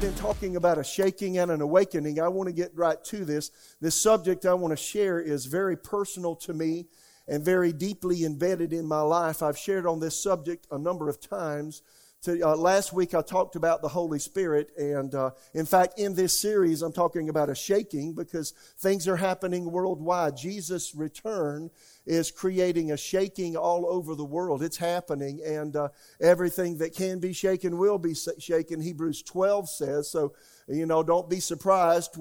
I've been talking about a shaking and an awakening. I want to get right to this. This subject I want to share is very personal to me and very deeply embedded in my life. I've shared on this subject a number of times. To, uh, last week I talked about the Holy Spirit, and uh, in fact, in this series, I'm talking about a shaking because things are happening worldwide. Jesus' return is creating a shaking all over the world. It's happening, and uh, everything that can be shaken will be shaken. Hebrews 12 says so. You know, don't be surprised.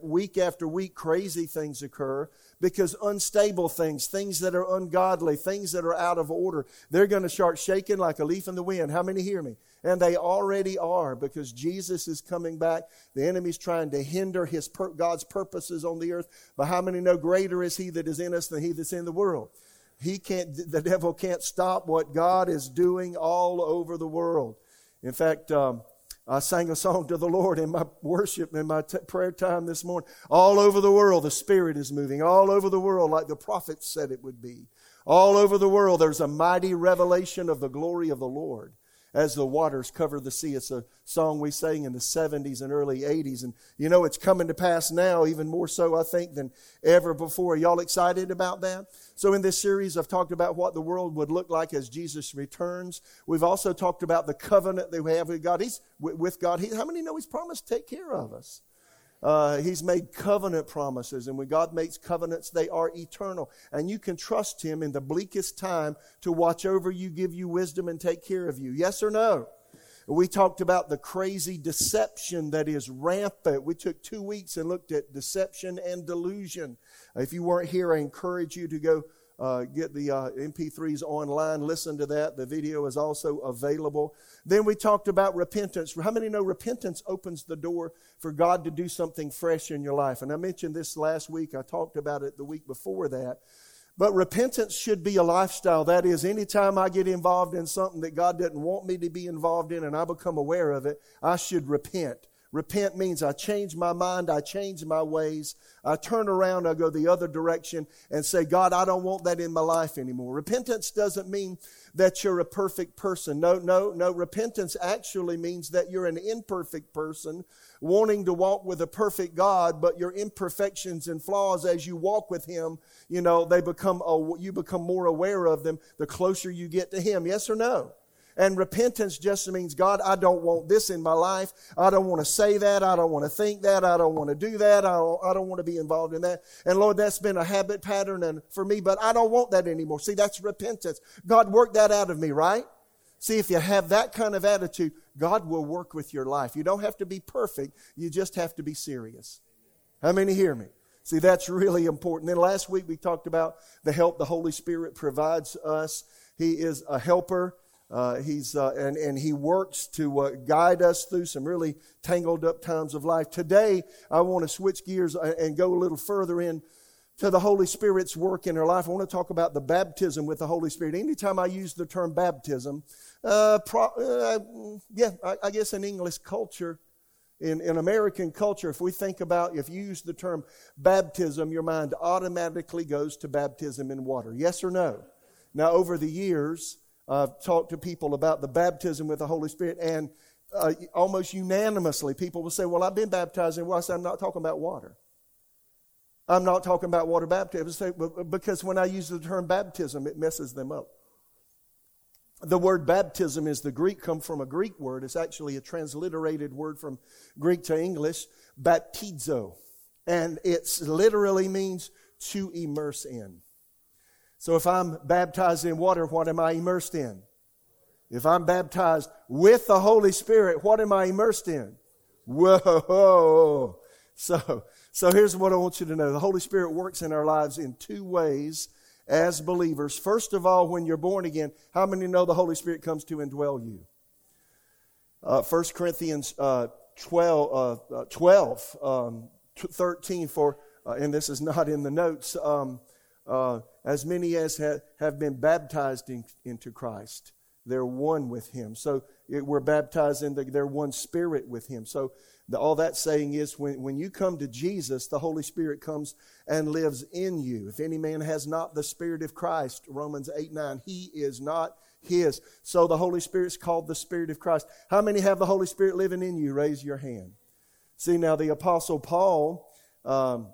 Week after week, crazy things occur because unstable things, things that are ungodly, things that are out of order, they're going to start shaking like a leaf in the wind. How many hear me? And they already are because Jesus is coming back. The enemy's trying to hinder his God's purposes on the earth. But how many know greater is he that is in us than he that's in the world? He can't, the devil can't stop what God is doing all over the world. In fact, um, I sang a song to the Lord in my worship, in my t- prayer time this morning. All over the world, the Spirit is moving. All over the world, like the prophets said it would be. All over the world, there's a mighty revelation of the glory of the Lord as the waters cover the sea. It's a song we sang in the 70s and early 80s. And you know, it's coming to pass now, even more so, I think, than ever before. Are y'all excited about that? So, in this series, I've talked about what the world would look like as Jesus returns. We've also talked about the covenant that we have with God. He's with God. How many know He's promised to take care of us? Uh, he's made covenant promises, and when God makes covenants, they are eternal. And you can trust Him in the bleakest time to watch over you, give you wisdom, and take care of you. Yes or no? We talked about the crazy deception that is rampant. We took two weeks and looked at deception and delusion. If you weren't here, I encourage you to go uh, get the uh, MP3s online, listen to that. The video is also available. Then we talked about repentance. How many know repentance opens the door for God to do something fresh in your life? And I mentioned this last week. I talked about it the week before that. But repentance should be a lifestyle. That is, anytime I get involved in something that God doesn't want me to be involved in and I become aware of it, I should repent. Repent means I change my mind, I change my ways, I turn around, I go the other direction and say, God, I don't want that in my life anymore. Repentance doesn't mean that you're a perfect person. No, no, no. Repentance actually means that you're an imperfect person wanting to walk with a perfect God, but your imperfections and flaws as you walk with Him, you know, they become, you become more aware of them the closer you get to Him. Yes or no? And repentance just means, God, I don't want this in my life. I don't want to say that. I don't want to think that. I don't want to do that. I don't, I don't want to be involved in that. And Lord, that's been a habit pattern and for me, but I don't want that anymore. See, that's repentance. God worked that out of me, right? See, if you have that kind of attitude, God will work with your life. You don't have to be perfect. You just have to be serious. How many hear me? See, that's really important. Then last week we talked about the help the Holy Spirit provides us. He is a helper. Uh, he's uh, and and he works to uh, guide us through some really tangled up times of life. Today, I want to switch gears uh, and go a little further in to the Holy Spirit's work in our life. I want to talk about the baptism with the Holy Spirit. Anytime I use the term baptism, uh, pro, uh, yeah, I, I, guess in English culture, in, in American culture, if we think about, if you use the term baptism, your mind automatically goes to baptism in water. Yes or no? Now, over the years, I've talked to people about the baptism with the Holy Spirit, and uh, almost unanimously, people will say, Well, I've been baptized water. I say, I'm not talking about water. I'm not talking about water baptism because when I use the term baptism, it messes them up. The word baptism is the Greek, come from a Greek word. It's actually a transliterated word from Greek to English, baptizo. And it literally means to immerse in. So if I'm baptized in water, what am I immersed in? If I'm baptized with the Holy Spirit, what am I immersed in? Whoa. So, so here's what I want you to know. The Holy Spirit works in our lives in two ways as believers. First of all, when you're born again, how many know the Holy Spirit comes to indwell you? Uh, 1 Corinthians uh, 12, uh, uh 12 um, 13 for, uh, and this is not in the notes, um, uh, as many as ha- have been baptized in, into Christ. They're one with Him. So it, we're baptized in the, they're one spirit with Him. So the, all that saying is when, when you come to Jesus, the Holy Spirit comes and lives in you. If any man has not the Spirit of Christ, Romans 8 9, he is not His. So the Holy Spirit's called the Spirit of Christ. How many have the Holy Spirit living in you? Raise your hand. See, now the Apostle Paul, um,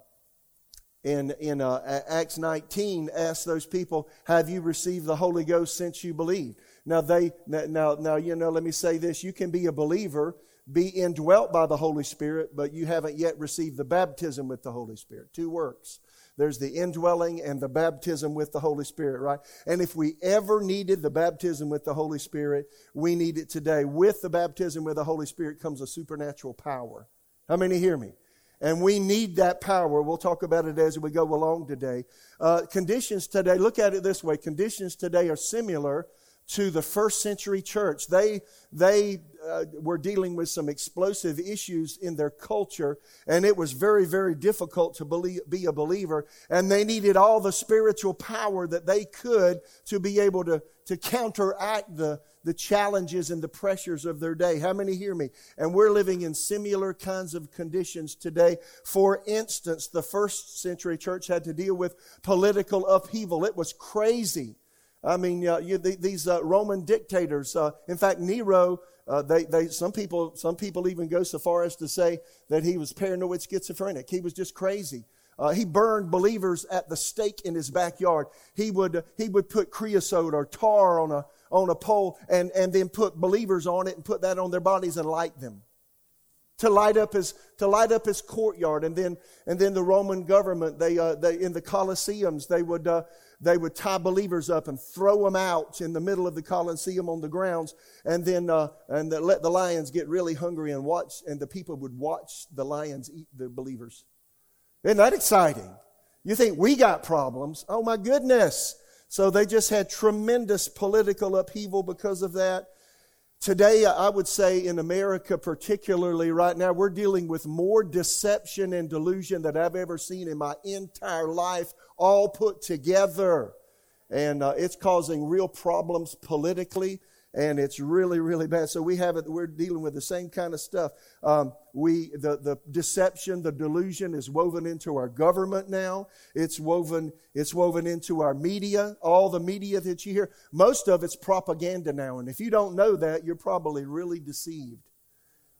in, in uh, Acts 19 asked those people, Have you received the Holy Ghost since you believed? Now, they, now, now, you know, let me say this. You can be a believer, be indwelt by the Holy Spirit, but you haven't yet received the baptism with the Holy Spirit. Two works. There's the indwelling and the baptism with the Holy Spirit, right? And if we ever needed the baptism with the Holy Spirit, we need it today. With the baptism with the Holy Spirit comes a supernatural power. How many hear me? And we need that power. We'll talk about it as we go along today. Uh, conditions today, look at it this way conditions today are similar to the first century church. They, they uh, were dealing with some explosive issues in their culture, and it was very, very difficult to believe, be a believer. And they needed all the spiritual power that they could to be able to, to counteract the, the challenges and the pressures of their day. How many hear me? And we're living in similar kinds of conditions today. For instance, the first century church had to deal with political upheaval. It was crazy. I mean, uh, you, the, these uh, Roman dictators. Uh, in fact, Nero. Uh, they, they, some people, some people even go so far as to say that he was paranoid schizophrenic. He was just crazy. Uh, he burned believers at the stake in his backyard. He would, he would put creosote or tar on a, on a pole and, and then put believers on it and put that on their bodies and light them. To light up his, to light up his courtyard. And then, and then the Roman government, they, uh, they, in the Colosseums, they would, uh, they would tie believers up and throw them out in the middle of the Colosseum on the grounds, and then uh, and let the lions get really hungry and watch, and the people would watch the lions eat the believers. Isn't that exciting? You think we got problems? Oh my goodness! So they just had tremendous political upheaval because of that. Today, I would say in America, particularly right now, we're dealing with more deception and delusion that I've ever seen in my entire life, all put together. And uh, it's causing real problems politically and it's really, really bad. So we have it. We're dealing with the same kind of stuff. Um, we the the deception, the delusion is woven into our government now. It's woven. It's woven into our media. All the media that you hear, most of it's propaganda now. And if you don't know that, you're probably really deceived.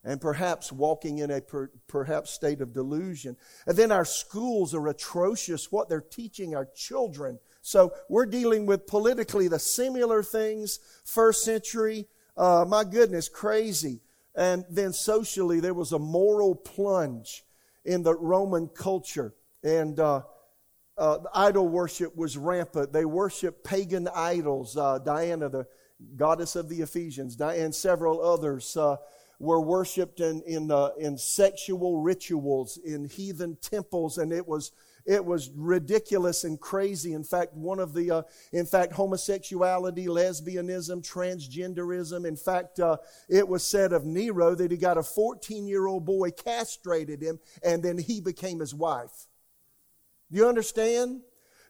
And perhaps walking in a per, perhaps state of delusion. And then our schools are atrocious. What they're teaching our children so we're dealing with politically the similar things, first century. Uh, my goodness, crazy. And then socially, there was a moral plunge in the Roman culture. And uh, uh, idol worship was rampant. They worshiped pagan idols. Uh, Diana, the goddess of the Ephesians, and several others uh, were worshipped in, in, uh, in sexual rituals in heathen temples. And it was it was ridiculous and crazy. In fact, one of the, uh, in fact, homosexuality, lesbianism, transgenderism. In fact, uh, it was said of Nero that he got a 14 year old boy, castrated him, and then he became his wife. Do you understand?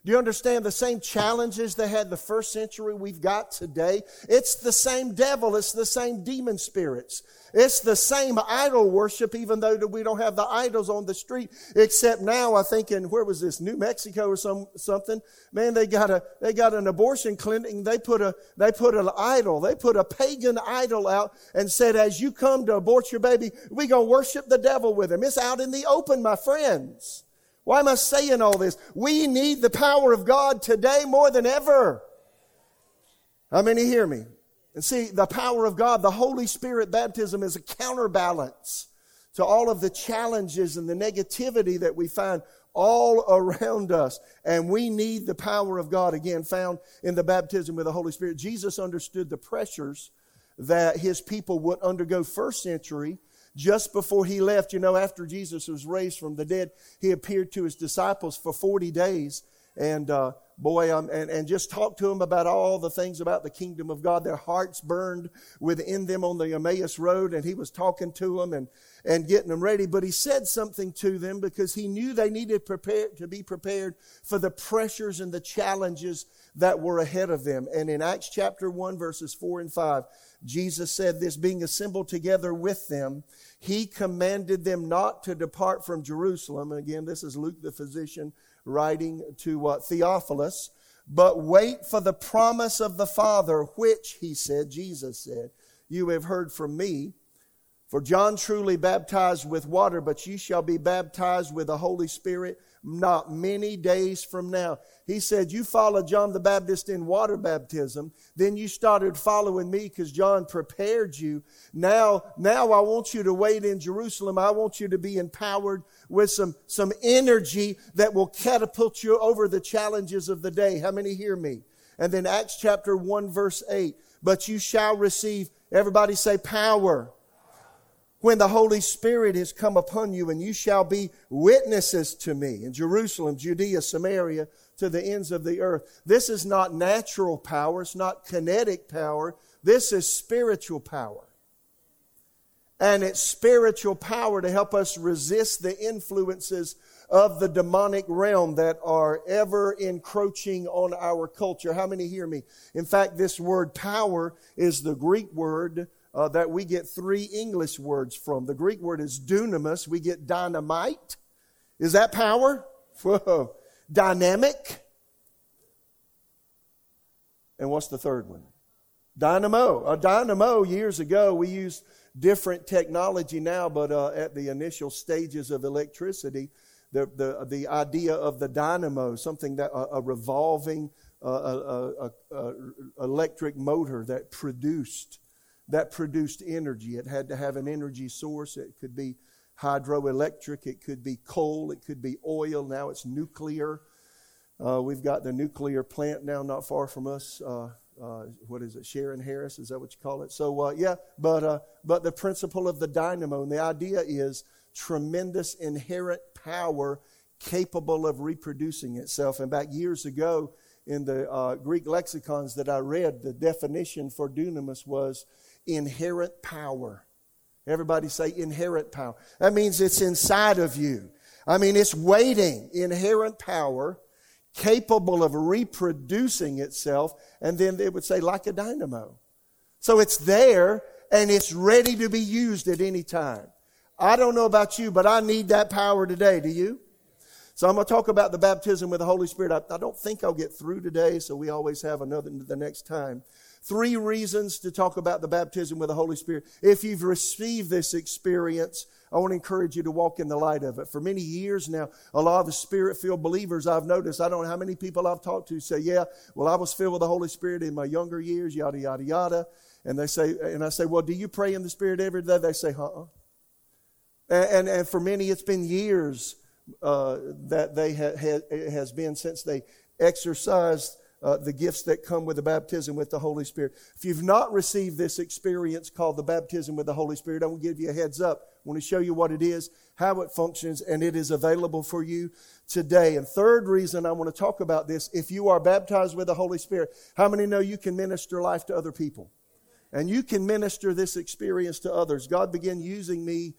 Do you understand the same challenges they had the first century we've got today? It's the same devil, it's the same demon spirits. It's the same idol worship, even though we don't have the idols on the street. Except now, I think in where was this, New Mexico or some something? Man, they got a they got an abortion clinic. And they put a they put an idol. They put a pagan idol out and said, "As you come to abort your baby, we gonna worship the devil with him." It's out in the open, my friends. Why am I saying all this? We need the power of God today more than ever. How many hear me? And see, the power of God, the Holy Spirit baptism is a counterbalance to all of the challenges and the negativity that we find all around us. And we need the power of God, again, found in the baptism with the Holy Spirit. Jesus understood the pressures that his people would undergo first century. Just before he left, you know, after Jesus was raised from the dead, he appeared to his disciples for 40 days. And, uh, boy, um, and, and just talk to them about all the things about the kingdom of God. Their hearts burned within them on the Emmaus Road, and he was talking to them and, and getting them ready. But he said something to them because he knew they needed prepare, to be prepared for the pressures and the challenges that were ahead of them. And in Acts chapter 1, verses 4 and 5, Jesus said this, being assembled together with them, he commanded them not to depart from Jerusalem. And again, this is Luke the physician writing to uh, Theophilus, but wait for the promise of the Father, which, he said, Jesus said, you have heard from me. For John truly baptized with water, but you shall be baptized with the Holy Spirit not many days from now. He said, You followed John the Baptist in water baptism, then you started following me because John prepared you. Now, now I want you to wait in Jerusalem. I want you to be empowered with some, some energy that will catapult you over the challenges of the day. How many hear me? And then Acts chapter 1, verse 8. But you shall receive, everybody say, power when the Holy Spirit has come upon you, and you shall be witnesses to me in Jerusalem, Judea, Samaria, to the ends of the earth. This is not natural power, it's not kinetic power, this is spiritual power. And it's spiritual power to help us resist the influences of the demonic realm that are ever encroaching on our culture. How many hear me? In fact, this word power is the Greek word uh, that we get three English words from. The Greek word is dunamis. We get dynamite. Is that power? Whoa. Dynamic. And what's the third one? Dynamo. A dynamo, years ago, we used different technology now, but uh, at the initial stages of electricity, the, the, the idea of the dynamo, something that a, a revolving uh, a, a, electric motor that produced that produced energy. It had to have an energy source. It could be hydroelectric, it could be coal, it could be oil. Now it's nuclear. Uh, we've got the nuclear plant now not far from us. Uh, uh, what is it, Shearon Harris? Is that what you call it? So uh, yeah, but uh, but the principle of the dynamo and the idea is tremendous inherent power capable of reproducing itself. And back years ago in the uh, Greek lexicons that I read, the definition for dunamis was inherent power. Everybody say inherent power. That means it's inside of you. I mean, it's waiting. Inherent power, capable of reproducing itself, and then it would say like a dynamo. So it's there and it's ready to be used at any time. I don't know about you, but I need that power today. Do you? So I'm going to talk about the baptism with the Holy Spirit. I, I, don't think I'll get through today, so we always have another the next time. Three reasons to talk about the baptism with the Holy Spirit. If you've received this experience, I want to encourage you to walk in the light of it. For many years now, a lot of the spirit filled believers I've noticed, I don't know how many people I've talked to say, Yeah, well, I was filled with the Holy Spirit in my younger years, yada, yada, yada. And they say, and I say, Well, do you pray in the Spirit every day? They say, Uh uh and, and, and, for many, it's been years uh, that they ha, ha, it has been since they exercised uh, the gifts that come with the baptism with the Holy Spirit. If you've not received this experience called the baptism with the Holy Spirit, I will give you a heads up. I want to show you what it is, how it functions, and it is available for you today. And third reason I want to talk about this if you are baptized with the Holy Spirit, how many know you can minister life to other people? And you can minister this experience to others. God began using me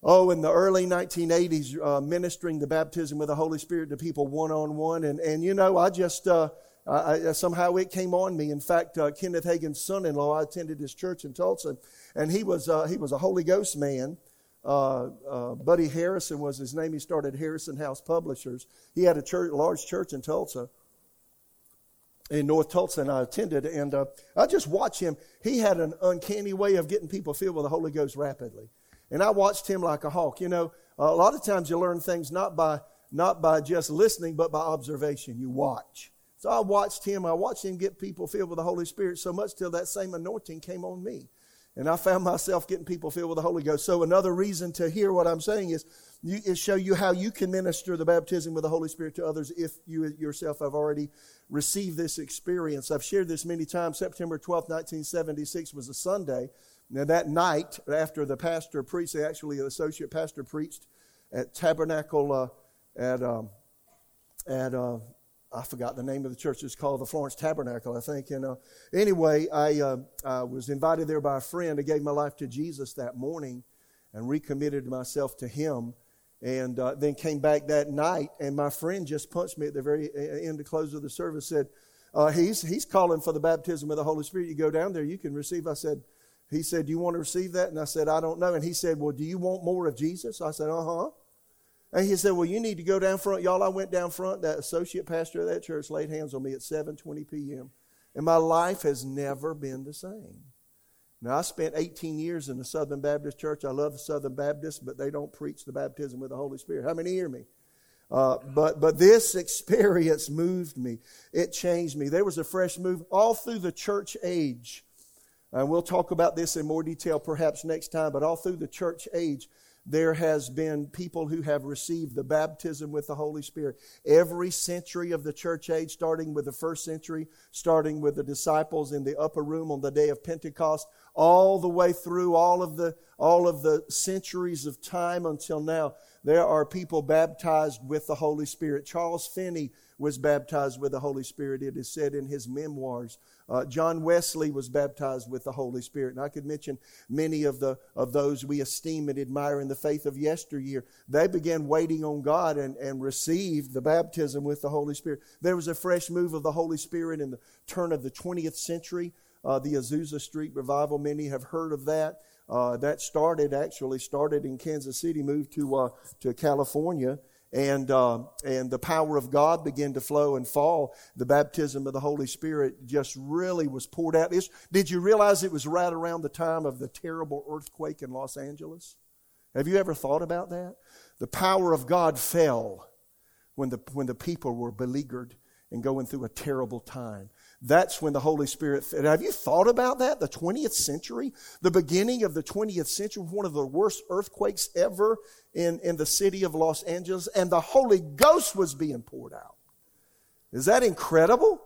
Oh, in the early 1980s, uh, ministering the baptism with the Holy Spirit to people one on one. And, and you know, I just, uh, I, somehow it came on me. In fact, uh, Kenneth Hagin's son-in-law, I attended his church in Tulsa, and he was uh, he was a Holy Ghost man. Uh, uh, Buddy Harrison was his name. He started Harrison House Publishers. He had a church, large church in Tulsa, in North Tulsa, and I attended. And uh, I just watched him. He had an uncanny way of getting people filled with the Holy Ghost rapidly, and I watched him like a hawk. You know, a lot of times you learn things not by not by just listening, but by observation. You watch. So I watched him. I watched him get people filled with the Holy Spirit so much till that same anointing came on me. And I found myself getting people filled with the Holy Ghost. So another reason to hear what I'm saying is, you, is show you how you can minister the baptism with the Holy Spirit to others if you yourself have already received this experience. I've shared this many times. September 12, 1976 was a Sunday. Now that night, after the pastor preached, actually the associate pastor preached at Tabernacle uh, at um, at uh, I forgot the name of the church. It's called the Florence Tabernacle, I think. And uh, anyway, I, uh, I was invited there by a friend. I gave my life to Jesus that morning and recommitted myself to Him. And uh, then came back that night, and my friend just punched me at the very end, the close of the service. Said, uh, "He's he's calling for the baptism of the Holy Spirit. You go down there, you can receive." I said, "He said, do you want to receive that?" And I said, "I don't know." And he said, "Well, do you want more of Jesus?" I said, "Uh huh." And he said, Well, you need to go down front. Y'all, I went down front. That associate pastor of that church laid hands on me at 7:20 p.m. And my life has never been the same. Now, I spent 18 years in the Southern Baptist Church. I love the Southern Baptists, but they don't preach the baptism with the Holy Spirit. How many hear me? Uh, but but this experience moved me. It changed me. There was a fresh move all through the church age. And we'll talk about this in more detail perhaps next time, but all through the church age, there has been people who have received the baptism with the Holy Spirit. Every century of the church age, starting with the first century, starting with the disciples in the upper room on the day of Pentecost, all the way through all of the all of the centuries of time until now, there are people baptized with the Holy Spirit. Charles Finney was baptized with the Holy Spirit, it is said in his memoirs. Uh, John Wesley was baptized with the Holy Spirit. And I could mention many of, the, of those we esteem and admire in the faith of yesteryear. They began waiting on God and, and received the baptism with the Holy Spirit. There was a fresh move of the Holy Spirit in the turn of the 20th century. Uh, the Azusa Street Revival, many have heard of that. Uh, that started, actually started in Kansas City, moved to, uh, to California and uh, and the power of God began to flow and fall. The baptism of the Holy Spirit just really was poured out. It's, did you realize it was right around the time of the terrible earthquake in Los Angeles? Have you ever thought about that? The power of God fell when the when the people were beleaguered and going through a terrible time. That's when the Holy Spirit. Have you thought about that? The 20th century, the beginning of the 20th century, one of the worst earthquakes ever in, in the city of Los Angeles, and the Holy Ghost was being poured out. Is that incredible?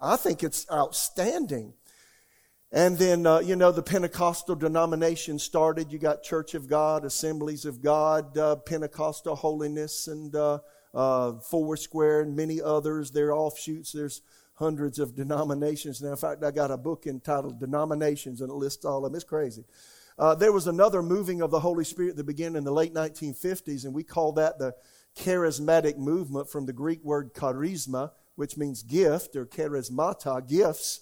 I think it's outstanding. And then, uh, you know, the Pentecostal denomination started. You got Church of God, Assemblies of God, uh, Pentecostal Holiness, and uh, uh, Foursquare, and many others. They're offshoots. There's hundreds of denominations now. In fact, I got a book entitled Denominations, and it lists all of them. It's crazy. Uh, there was another moving of the Holy Spirit that began in the late 1950s, and we call that the charismatic movement from the Greek word charisma, which means gift, or charismata, gifts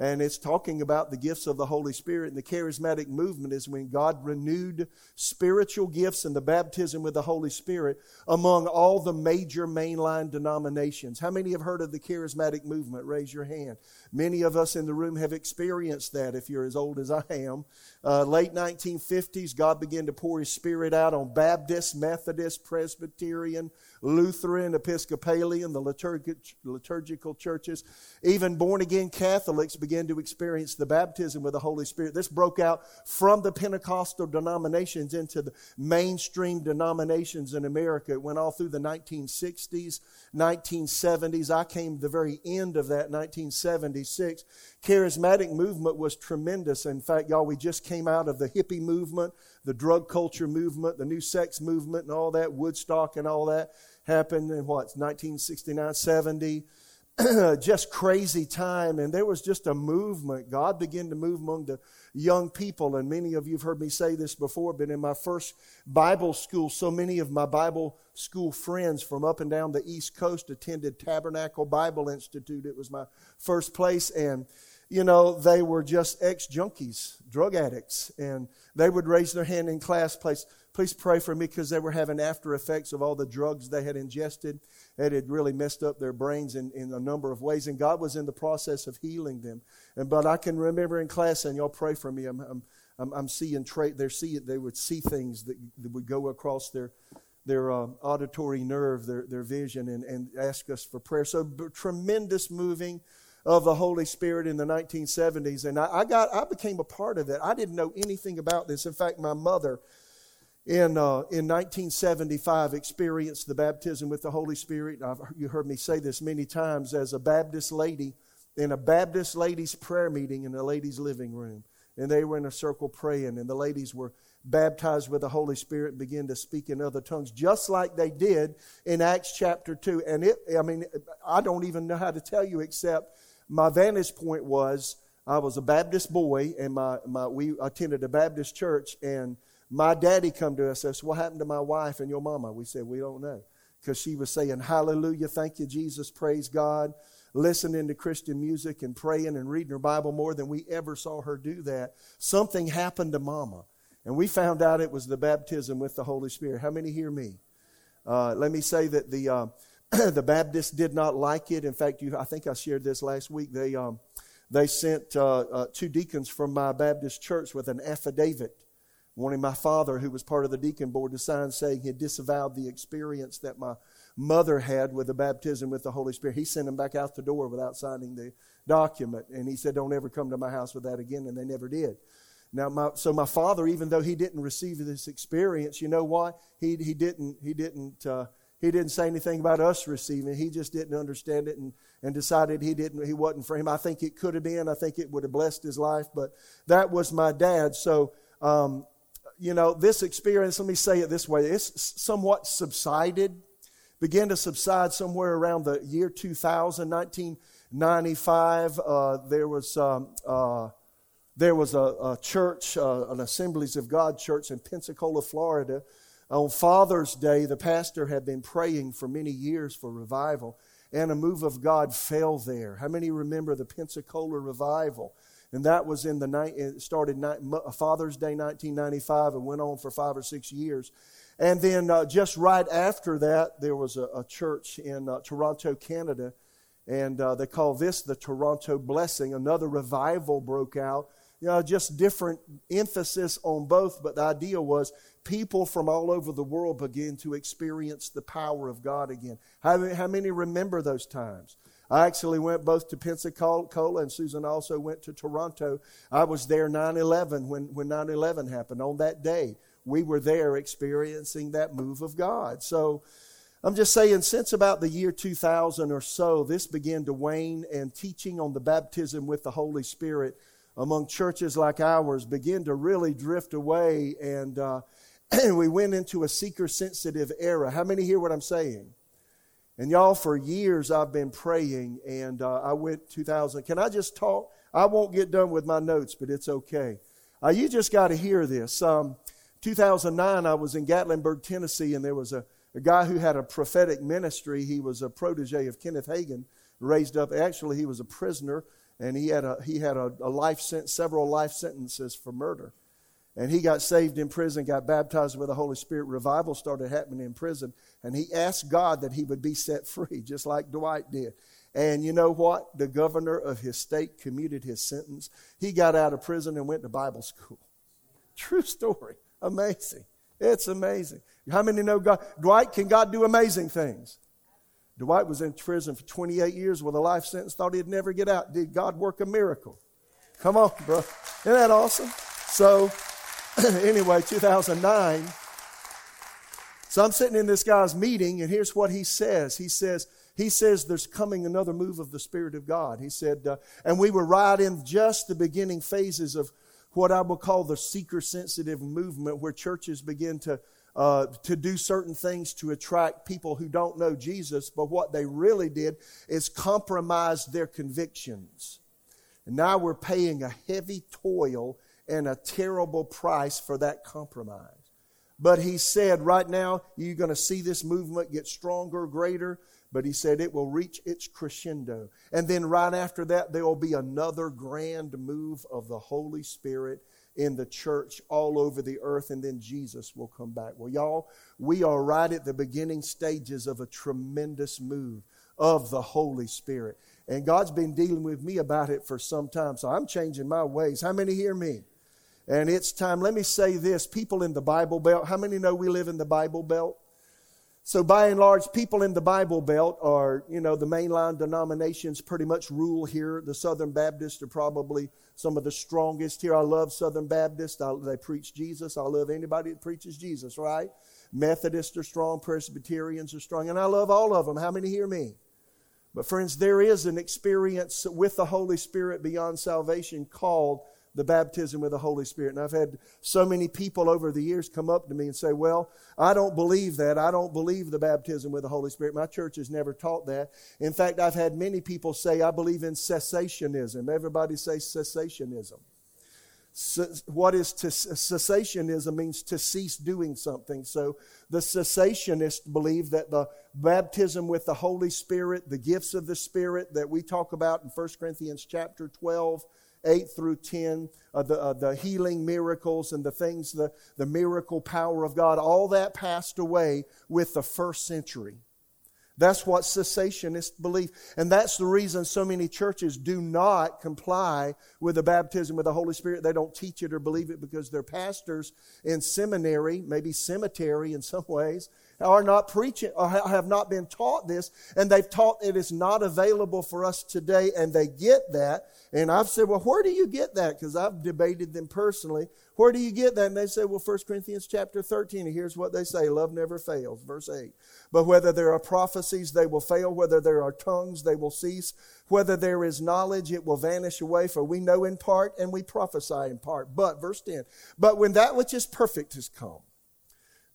and it's talking about the gifts of the Holy Spirit. And the charismatic movement is when God renewed spiritual gifts and the baptism with the Holy Spirit among all the major mainline denominations. How many have heard of the charismatic movement? Raise your hand. Many of us in the room have experienced that if you're as old as I am. Uh, late 1950s, God began to pour His Spirit out on Baptist, Methodist, Presbyterian, Lutheran, Episcopalian, the liturgical churches. Even born again Catholics began to experience the baptism with the Holy Spirit. This broke out from the Pentecostal denominations into the mainstream denominations in America. It went all through the 1960s, 1970s. I came the very end of that, 1976. Charismatic movement was tremendous. In fact, y'all, we just came out of the hippie movement, the drug culture movement, the new sex movement, and all that, Woodstock and all that happened in what, 1969, 70. just crazy time. And there was just a movement. God began to move among the young people. And many of you have heard me say this before, but in my first Bible school, so many of my Bible school friends from up and down the East Coast attended Tabernacle Bible Institute. It was my first place. And you know, they were just ex junkies, drug addicts, and they would raise their hand in class, please, please pray for me because they were having after effects of all the drugs they had ingested. It had really messed up their brains in, in a number of ways, and God was in the process of healing them. And but I can remember in class saying, "Y'all pray for me." I'm, I'm, I'm, I'm seeing tra- they're seeing they would see things that, that would go across their their uh, auditory nerve, their their vision, and, and ask us for prayer. So tremendous moving of the Holy Spirit in the 1970s, and I, I, got I became a part of it. I didn't know anything about this. In fact, my mother in uh, in 1975 experienced the baptism with the Holy Spirit. I've, you heard me say this many times as a Baptist lady in a Baptist ladies prayer meeting in a ladies' living room, and they were in a circle praying, and the ladies were baptized with the Holy Spirit and began to speak in other tongues, just like they did in Acts chapter 2. And it, I mean, I don't even know how to tell you except my vantage point was I was a Baptist boy, and my, my we attended a Baptist church, and my daddy come to us and said, "What happened to my wife and your mama?" We said, "We don't know," because she was saying, "Hallelujah, thank you, Jesus, praise God." listening to Christian music and praying and reading her Bible more than we ever saw her do that. Something happened to Mama. And we found out it was the baptism with the Holy Spirit. How many hear me? Uh, let me say that the, uh, the Baptists did not like it. In fact, you, I think I shared this last week. They, um, they sent uh, uh, two deacons from my Baptist church with an affidavit wanting my father, who was part of the deacon board, to sign saying he had disavowed the experience that my mother had with the baptism with the Holy Spirit. He sent him back out the door without signing the document. And he said, Don't ever come to my house with that again. And they never did. Now, my, so my father, even though he didn't receive this experience, you know what? He, he didn't, he didn't, uh, he didn't say anything about us receiving. He just didn't understand it and, and decided he didn't, he wasn't for him. I think it could have been. I think it would have blessed his life, but that was my dad. So, um, you know, this experience, let me say it this way, it's somewhat subsided, began to subside somewhere around the year 2000, 1995. Uh, there was, um, uh, there was a, a church, uh, an Assemblies of God church in Pensacola, Florida. On Father's Day, the pastor had been praying for many years for revival, and a move of God fell there. How many remember the Pensacola revival? And that was in the night, it started Father's Day 1995 and went on for five or six years. And then uh, just right after that, there was a, a church in uh, Toronto, Canada, and uh, they call this the Toronto Blessing. Another revival broke out you know, just different emphasis on both, but the idea was people from all over the world begin to experience the power of God again. How, how many remember those times? I actually went both to Pensacola and Susan also went to Toronto. I was there 9 11 when, when 9 11 happened. On that day, we were there experiencing that move of God. So I'm just saying, since about the year 2000 or so, this began to wane, and teaching on the baptism with the Holy Spirit among churches like ours began to really drift away, and uh, we went into a seeker sensitive era. How many hear what I'm saying? And y'all, for years I've been praying, and uh, I went 2000. Can I just talk? I won't get done with my notes, but it's okay. Uh, you just got to hear this. Um, 2009, I was in Gatlinburg, Tennessee, and there was a, a guy who had a prophetic ministry. He was a protege of Kenneth Hagin, raised up. Actually, he was a prisoner and he had a he had a, a life sentence, several life sentences for murder. And he got saved in prison, got baptized with the Holy Spirit. Revival started happening in prison, and he asked God that he would be set free, just like Dwight did. And you know what? The governor of his state commuted his sentence. He got out of prison and went to Bible school. True story. Amazing. It's amazing. How many know God? Dwight, can God do amazing things? Dwight was in prison for 28 years with a life sentence, thought he'd never get out. Did God work a miracle? Come on, bro. Isn't that awesome? So, anyway, 2009. So I'm sitting in this guy's meeting, and here's what he says. He says, he says there's coming another move of the Spirit of God. He said, uh, and we were right in just the beginning phases of what I will call the seeker sensitive movement, where churches begin to uh, to do certain things to attract people who don't know Jesus, but what they really did is compromise their convictions. And now we're paying a heavy toil and a terrible price for that compromise. But he said, right now, you're going to see this movement get stronger, greater. But he said it will reach its crescendo. And then right after that, there will be another grand move of the Holy Spirit in the church all over the earth, and then Jesus will come back. Well, y'all, we are right at the beginning stages of a tremendous move of the Holy Spirit. And God's been dealing with me about it for some time, so I'm changing my ways. How many hear me? And it's time. Let me say this people in the Bible Belt, how many know we live in the Bible Belt? So, by and large, people in the Bible Belt are, you know, the mainline denominations pretty much rule here. The Southern Baptists are probably some of the strongest here. I love Southern Baptists. I, they preach Jesus. I love anybody that preaches Jesus, right? Methodists are strong. Presbyterians are strong. And I love all of them. How many hear me? But, friends, there is an experience with the Holy Spirit beyond salvation called the baptism with the Holy Spirit. And I've had so many people over the years come up to me and say, Well, I don't believe that. I don't believe the baptism with the Holy Spirit. My church has never taught that. In fact, I've had many people say, I believe in cessationism. Everybody say cessationism. what is to, cessationism means to cease doing something. So the cessationists believe that the baptism with the Holy Spirit, the gifts of the Spirit that we talk about in 1 Corinthians chapter 12, 8 through 10, uh, the, uh, the healing miracles and the things, the, the miracle power of God, all that passed away with the first century. That's what cessationists believe. And that's the reason so many churches do not comply with the baptism with the Holy Spirit. They don't teach it or believe it because their pastors in seminary, maybe cemetery in some ways, are not preaching or have not been taught this. And they've taught it is not available for us today. And they get that. And I've said, well, where do you get that? Because I've debated them personally. Where do you get that? And they say, well, 1 Corinthians chapter 13. And here's what they say love never fails. Verse 8. But whether there are prophecies, they will fail. Whether there are tongues, they will cease. Whether there is knowledge, it will vanish away. For we know in part and we prophesy in part. But, verse 10. But when that which is perfect has come,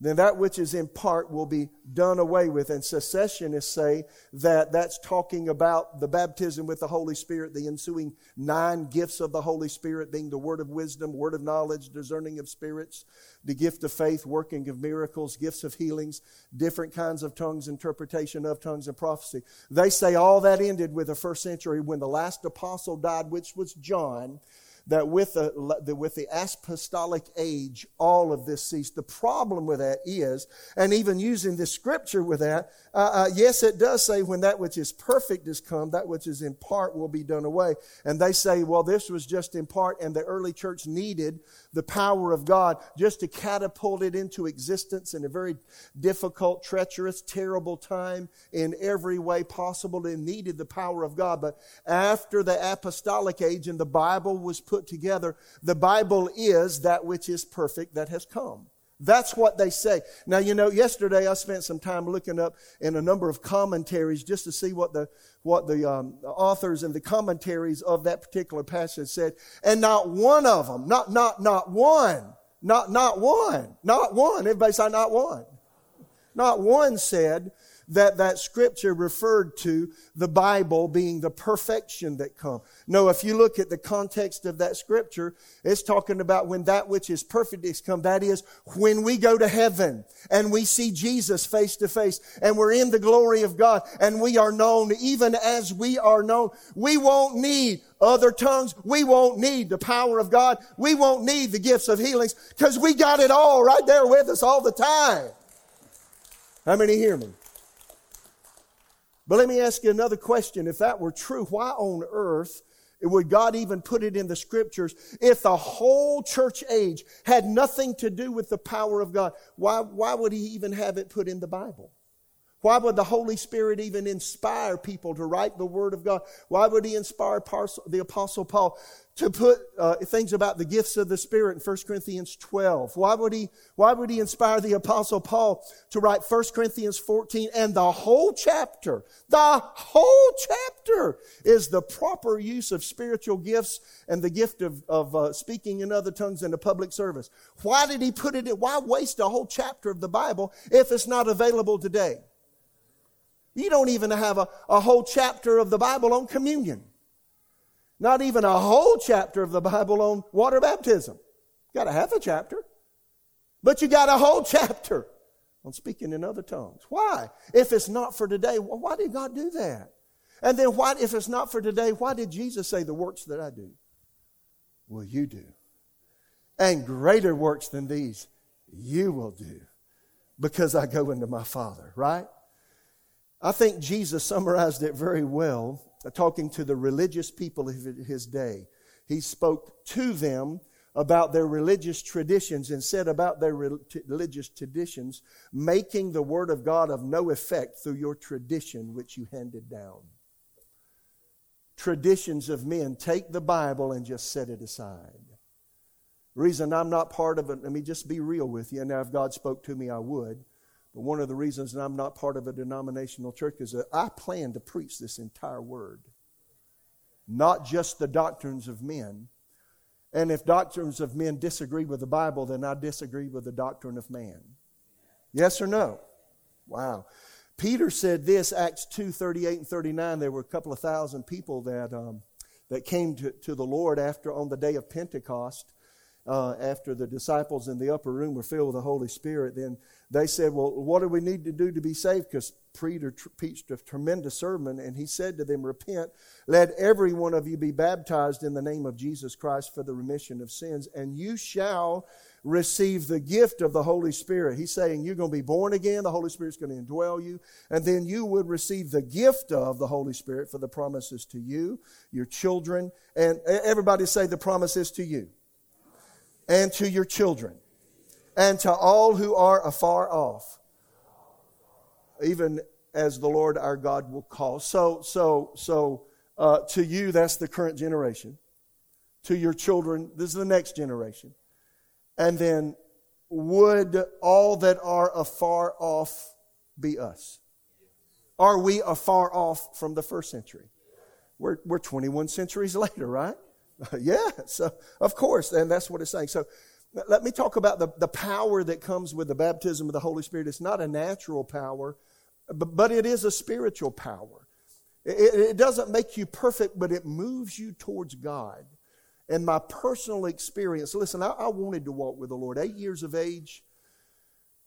then that which is in part will be done away with. And cessationists say that that's talking about the baptism with the Holy Spirit, the ensuing nine gifts of the Holy Spirit being the word of wisdom, word of knowledge, discerning of spirits, the gift of faith, working of miracles, gifts of healings, different kinds of tongues, interpretation of tongues, and prophecy. They say all that ended with the first century when the last apostle died, which was John that with the, with the apostolic age, all of this ceased. The problem with that is, and even using the scripture with that, uh, uh, yes, it does say when that which is perfect is come, that which is in part will be done away. And they say, well, this was just in part, and the early church needed the power of God just to catapult it into existence in a very difficult, treacherous, terrible time in every way possible. They needed the power of God. But after the apostolic age and the Bible was put together, the Bible is that which is perfect that has come. That's what they say. Now, you know, yesterday I spent some time looking up in a number of commentaries just to see what the, what the, um, authors and the commentaries of that particular passage said. And not one of them, not, not, not one, not, not one, not one. Everybody say not one. Not one said that that scripture referred to the Bible being the perfection that come. No, if you look at the context of that scripture, it's talking about when that which is perfect is come. That is when we go to heaven and we see Jesus face to face and we're in the glory of God and we are known even as we are known. We won't need other tongues. We won't need the power of God. We won't need the gifts of healings because we got it all right there with us all the time. How many hear me? But let me ask you another question. If that were true, why on earth would God even put it in the scriptures? If the whole church age had nothing to do with the power of God, why, why would He even have it put in the Bible? Why would the Holy Spirit even inspire people to write the Word of God? Why would He inspire the Apostle Paul to put uh, things about the gifts of the Spirit in 1 Corinthians 12? Why would, he, why would he inspire the Apostle Paul to write 1 Corinthians 14 and the whole chapter? The whole chapter is the proper use of spiritual gifts and the gift of, of uh, speaking in other tongues in the public service. Why did he put it in? Why waste a whole chapter of the Bible if it's not available today? You don't even have a, a whole chapter of the Bible on communion. Not even a whole chapter of the Bible on water baptism. Got a half a chapter. But you got a whole chapter on speaking in other tongues. Why? If it's not for today, why did God do that? And then why, if it's not for today, why did Jesus say the works that I do? Will you do? And greater works than these you will do because I go into my Father, right? I think Jesus summarized it very well, uh, talking to the religious people of his day. He spoke to them about their religious traditions and said about their religious traditions, making the Word of God of no effect through your tradition which you handed down. Traditions of men take the Bible and just set it aside. Reason I'm not part of it, let me just be real with you. Now, if God spoke to me, I would. But one of the reasons that I'm not part of a denominational church is that I plan to preach this entire word, not just the doctrines of men. And if doctrines of men disagree with the Bible, then I disagree with the doctrine of man. Yes or no? Wow. Peter said this, Acts 2 38 and 39. There were a couple of thousand people that, um, that came to, to the Lord after on the day of Pentecost. Uh, after the disciples in the upper room were filled with the Holy Spirit, then they said, Well, what do we need to do to be saved? Because Peter preached a tremendous sermon, and he said to them, Repent, let every one of you be baptized in the name of Jesus Christ for the remission of sins, and you shall receive the gift of the Holy Spirit. He's saying you're going to be born again, the Holy Spirit's going to indwell you, and then you would receive the gift of the Holy Spirit for the promises to you, your children, and everybody say the promises to you and to your children and to all who are afar off, even as the Lord our God will call. So, so, so, uh, to you, that's the current generation. To your children, this is the next generation. And then, would all that are afar off be us? Are we afar off from the first century? We're, we're 21 centuries later, right? yeah, so of course, and that's what it's saying. So let me talk about the, the power that comes with the baptism of the Holy Spirit. It's not a natural power, but, but it is a spiritual power. It, it doesn't make you perfect, but it moves you towards God. And my personal experience, listen, I, I wanted to walk with the Lord. Eight years of age,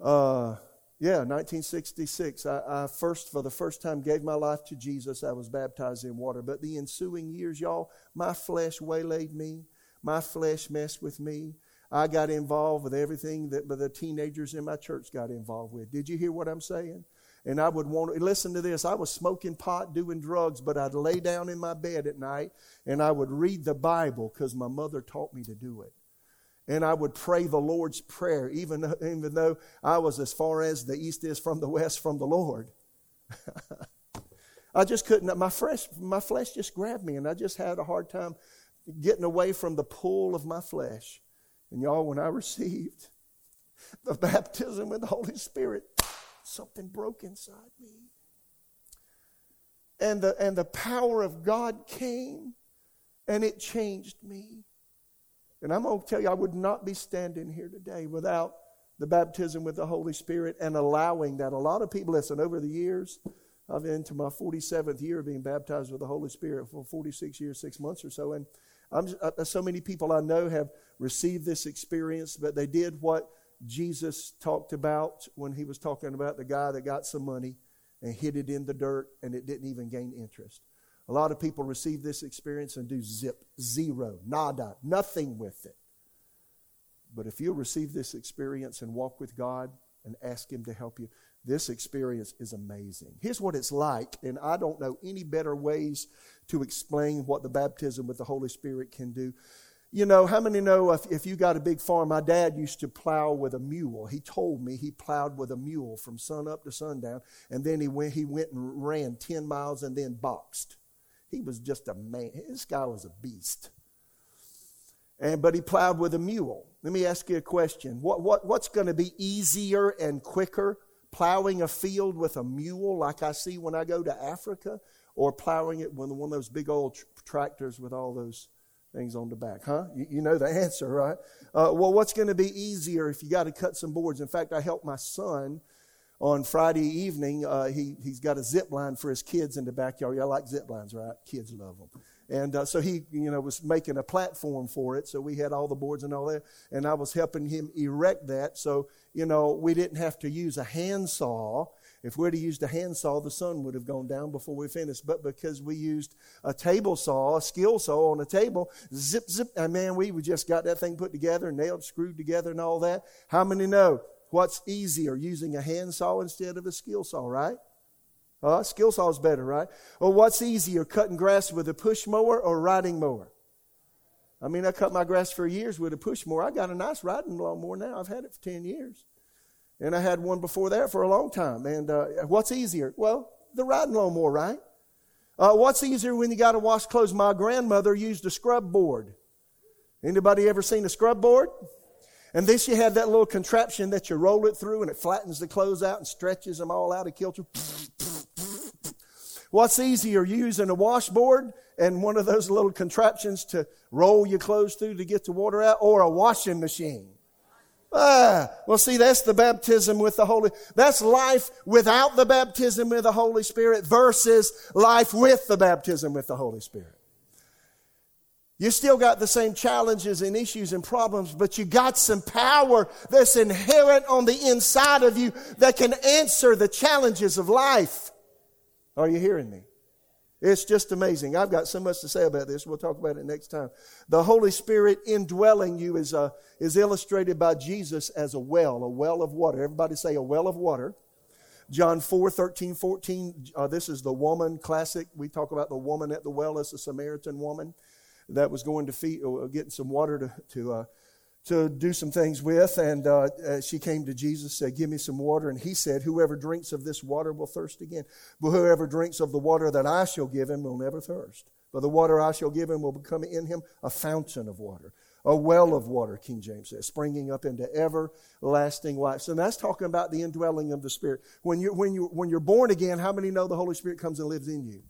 uh, yeah, 1966. I, I, first, for the first time, gave my life to Jesus. I was baptized in water. But the ensuing years, y'all, my flesh waylaid me. My flesh messed with me. I got involved with everything that the teenagers in my church got involved with. Did you hear what I'm saying? And I would want to listen to this. I was smoking pot, doing drugs, but I'd lay down in my bed at night and I would read the Bible because my mother taught me to do it. And I would pray the Lord's Prayer, even, even though I was as far as the east is from the west from the Lord. I just couldn't, my flesh, my flesh just grabbed me, and I just had a hard time getting away from the pull of my flesh. And y'all, when I received the baptism with the Holy Spirit, something broke inside me. And the, and the power of God came and it changed me. And I'm going to tell you, I would not be standing here today without the baptism with the Holy Spirit and allowing that. A lot of people, listen, over the years, I've been into my 47th year of being baptized with the Holy Spirit for 46 years, six months or so. And I'm, uh, so many people I know have received this experience, but they did what Jesus talked about when he was talking about the guy that got some money and hid it in the dirt and it didn't even gain interest. A lot of people receive this experience and do zip, zero, nada, nothing with it. But if you receive this experience and walk with God and ask Him to help you, this experience is amazing. Here's what it's like, and I don't know any better ways to explain what the baptism with the Holy Spirit can do. You know, how many know if, if you got a big farm? My dad used to plow with a mule. He told me he plowed with a mule from sun up to sundown, and then he went, he went and ran 10 miles and then boxed. He was just a man. This guy was a beast. And, but he plowed with a mule. Let me ask you a question. What, what, what's going to be easier and quicker? Plowing a field with a mule like I see when I go to Africa, or plowing it with one of those big old tr- tractors with all those things on the back, huh? You, you know the answer, right? Uh, well, what's going to be easier if you got to cut some boards? In fact, I helped my son on Friday evening. Uh, he, he's got a zip line for his kids in the backyard. Y'all like zip lines, right? Kids love them. And uh, so he, you know, was making a platform for it. So we had all the boards and all that. And I was helping him erect that. So, you know, we didn't have to use a handsaw. If we'd have used a handsaw, the sun would have gone down before we finished. But because we used a table saw, a skill saw on a table, zip, zip, and man, we just got that thing put together, nailed, screwed together, and all that. How many know what's easier, using a handsaw instead of a skill saw, right? Uh, skill saw is better, right? Well, what's easier, cutting grass with a push mower or riding mower? I mean, I cut my grass for years with a push mower. I got a nice riding lawnmower now. I've had it for 10 years. And I had one before that for a long time. And uh, what's easier? Well, the riding lawnmower, right? Uh, what's easier when you got to wash clothes? My grandmother used a scrub board. Anybody ever seen a scrub board? And then she had that little contraption that you roll it through and it flattens the clothes out and stretches them all out of kilter. What's easier, using a washboard and one of those little contraptions to roll your clothes through to get the water out, or a washing machine? Ah, well, see, that's the baptism with the Holy. That's life without the baptism with the Holy Spirit versus life with the baptism with the Holy Spirit. You still got the same challenges and issues and problems, but you got some power that's inherent on the inside of you that can answer the challenges of life. Are you hearing me? It's just amazing. I've got so much to say about this. We'll talk about it next time. The Holy Spirit indwelling you is, uh, is illustrated by Jesus as a well, a well of water. Everybody say a well of water. John 4, 13, 14. Uh, this is the woman classic. We talk about the woman at the well as a Samaritan woman that was going to feed, uh, getting some water to, to, uh, to do some things with. And uh, uh, she came to Jesus, said, Give me some water. And he said, Whoever drinks of this water will thirst again. But whoever drinks of the water that I shall give him will never thirst. But the water I shall give him will become in him a fountain of water, a well of water, King James says, springing up into everlasting life. So that's talking about the indwelling of the Spirit. When you're, when, you, when you're born again, how many know the Holy Spirit comes and lives in you?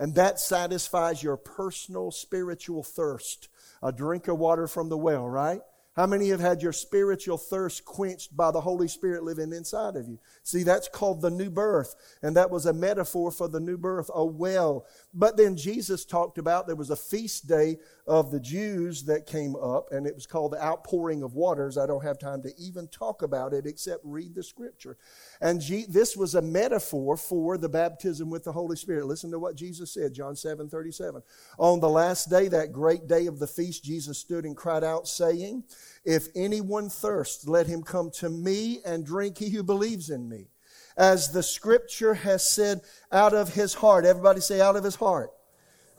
And that satisfies your personal spiritual thirst. A drink of water from the well, right? How many have had your spiritual thirst quenched by the Holy Spirit living inside of you? See, that's called the new birth. And that was a metaphor for the new birth, a well. But then Jesus talked about there was a feast day of the Jews that came up, and it was called the outpouring of waters. I don't have time to even talk about it except read the scripture. And G- this was a metaphor for the baptism with the Holy Spirit. Listen to what Jesus said, John 7 37. On the last day, that great day of the feast, Jesus stood and cried out, saying, If anyone thirsts, let him come to me and drink, he who believes in me. As the scripture has said, out of his heart. Everybody say, out of his heart.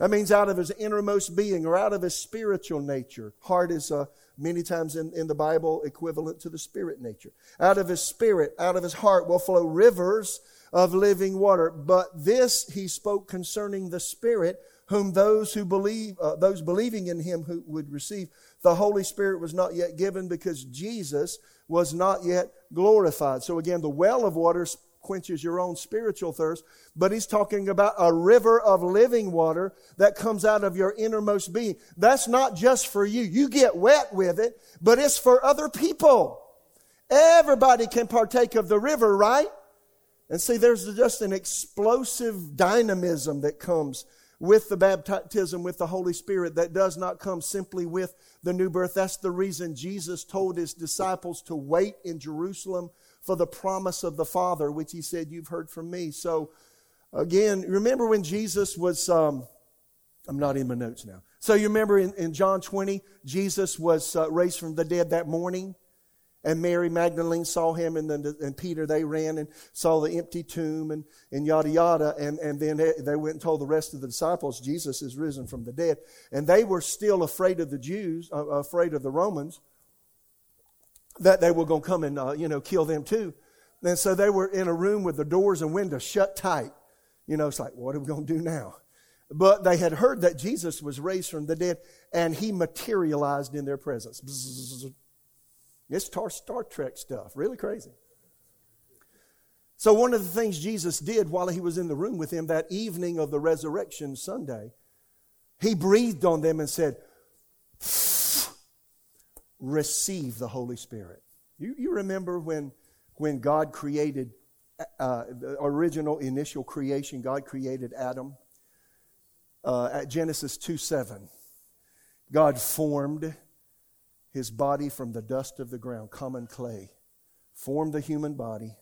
That means out of his innermost being or out of his spiritual nature. Heart is uh, many times in, in the Bible equivalent to the spirit nature. Out of his spirit, out of his heart will flow rivers of living water. But this he spoke concerning the Spirit, whom those who believe, uh, those believing in him who would receive. The Holy Spirit was not yet given because Jesus was not yet glorified. So again, the well of waters quenches your own spiritual thirst, but he's talking about a river of living water that comes out of your innermost being. That's not just for you. You get wet with it, but it's for other people. Everybody can partake of the river, right? And see, there's just an explosive dynamism that comes with the baptism with the Holy Spirit that does not come simply with the new birth. That's the reason Jesus told his disciples to wait in Jerusalem for the promise of the Father, which he said, You've heard from me. So, again, remember when Jesus was, um, I'm not in my notes now. So, you remember in, in John 20, Jesus was uh, raised from the dead that morning? And Mary Magdalene saw him, and then and Peter they ran and saw the empty tomb, and, and yada yada. And, and then they went and told the rest of the disciples Jesus is risen from the dead. And they were still afraid of the Jews, uh, afraid of the Romans that they were going to come and, uh, you know, kill them too. And so they were in a room with the doors and windows shut tight. You know, it's like, what are we going to do now? But they had heard that Jesus was raised from the dead and he materialized in their presence. It's Star Trek stuff, really crazy. So, one of the things Jesus did while he was in the room with him that evening of the resurrection Sunday, he breathed on them and said, receive the Holy Spirit. You, you remember when, when God created uh, the original initial creation, God created Adam? Uh, at Genesis 2 7, God formed his body from the dust of the ground, common clay, formed the human body.